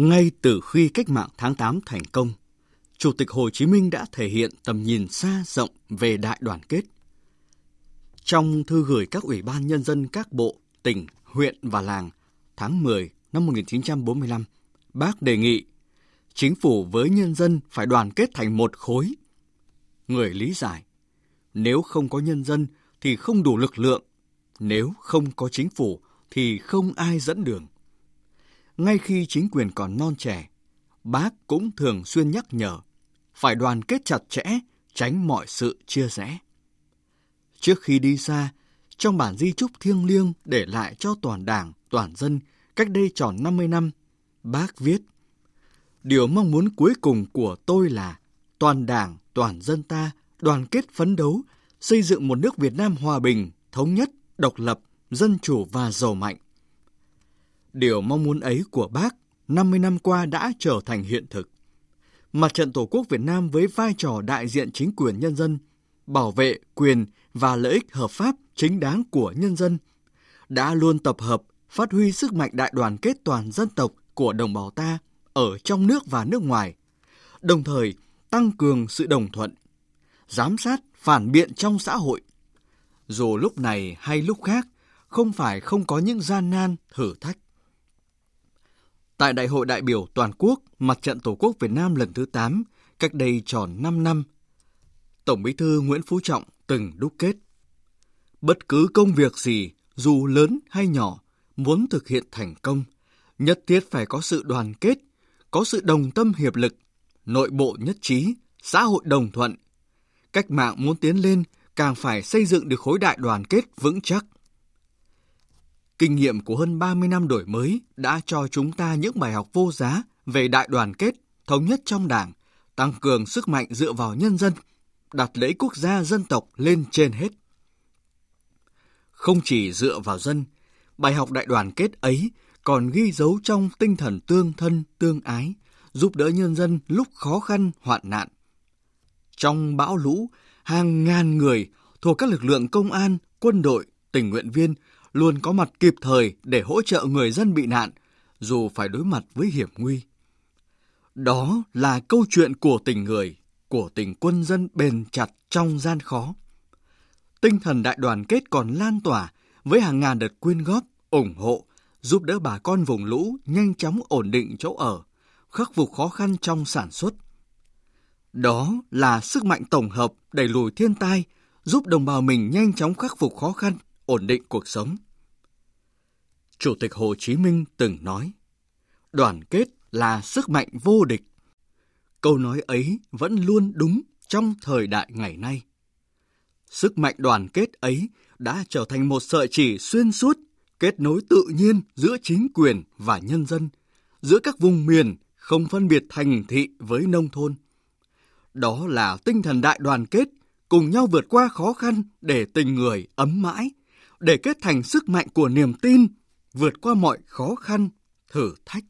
Ngay từ khi cách mạng tháng 8 thành công, Chủ tịch Hồ Chí Minh đã thể hiện tầm nhìn xa rộng về đại đoàn kết. Trong thư gửi các ủy ban nhân dân các bộ, tỉnh, huyện và làng tháng 10 năm 1945, bác đề nghị chính phủ với nhân dân phải đoàn kết thành một khối. Người lý giải, nếu không có nhân dân thì không đủ lực lượng, nếu không có chính phủ thì không ai dẫn đường. Ngay khi chính quyền còn non trẻ, bác cũng thường xuyên nhắc nhở phải đoàn kết chặt chẽ, tránh mọi sự chia rẽ. Trước khi đi xa, trong bản di trúc thiêng liêng để lại cho toàn đảng, toàn dân cách đây tròn 50 năm, bác viết Điều mong muốn cuối cùng của tôi là toàn đảng, toàn dân ta đoàn kết phấn đấu, xây dựng một nước Việt Nam hòa bình, thống nhất, độc lập, dân chủ và giàu mạnh. Điều mong muốn ấy của bác 50 năm qua đã trở thành hiện thực. Mặt trận Tổ quốc Việt Nam với vai trò đại diện chính quyền nhân dân, bảo vệ quyền và lợi ích hợp pháp chính đáng của nhân dân, đã luôn tập hợp, phát huy sức mạnh đại đoàn kết toàn dân tộc của đồng bào ta ở trong nước và nước ngoài, đồng thời tăng cường sự đồng thuận, giám sát, phản biện trong xã hội. Dù lúc này hay lúc khác, không phải không có những gian nan, thử thách. Tại Đại hội đại biểu toàn quốc Mặt trận Tổ quốc Việt Nam lần thứ 8, cách đây tròn 5 năm, Tổng Bí thư Nguyễn Phú Trọng từng đúc kết. Bất cứ công việc gì, dù lớn hay nhỏ, muốn thực hiện thành công, nhất thiết phải có sự đoàn kết, có sự đồng tâm hiệp lực, nội bộ nhất trí, xã hội đồng thuận. Cách mạng muốn tiến lên càng phải xây dựng được khối đại đoàn kết vững chắc. Kinh nghiệm của hơn 30 năm đổi mới đã cho chúng ta những bài học vô giá về đại đoàn kết, thống nhất trong đảng, tăng cường sức mạnh dựa vào nhân dân, đặt lễ quốc gia dân tộc lên trên hết. Không chỉ dựa vào dân, bài học đại đoàn kết ấy còn ghi dấu trong tinh thần tương thân, tương ái, giúp đỡ nhân dân lúc khó khăn, hoạn nạn. Trong bão lũ, hàng ngàn người thuộc các lực lượng công an, quân đội, tình nguyện viên luôn có mặt kịp thời để hỗ trợ người dân bị nạn, dù phải đối mặt với hiểm nguy. Đó là câu chuyện của tình người, của tình quân dân bền chặt trong gian khó. Tinh thần đại đoàn kết còn lan tỏa với hàng ngàn đợt quyên góp, ủng hộ, giúp đỡ bà con vùng lũ nhanh chóng ổn định chỗ ở, khắc phục khó khăn trong sản xuất. Đó là sức mạnh tổng hợp đẩy lùi thiên tai, giúp đồng bào mình nhanh chóng khắc phục khó khăn, ổn định cuộc sống. Chủ tịch Hồ Chí Minh từng nói, đoàn kết là sức mạnh vô địch. Câu nói ấy vẫn luôn đúng trong thời đại ngày nay. Sức mạnh đoàn kết ấy đã trở thành một sợi chỉ xuyên suốt, kết nối tự nhiên giữa chính quyền và nhân dân, giữa các vùng miền không phân biệt thành thị với nông thôn. Đó là tinh thần đại đoàn kết, cùng nhau vượt qua khó khăn để tình người ấm mãi, để kết thành sức mạnh của niềm tin, vượt qua mọi khó khăn, thử thách.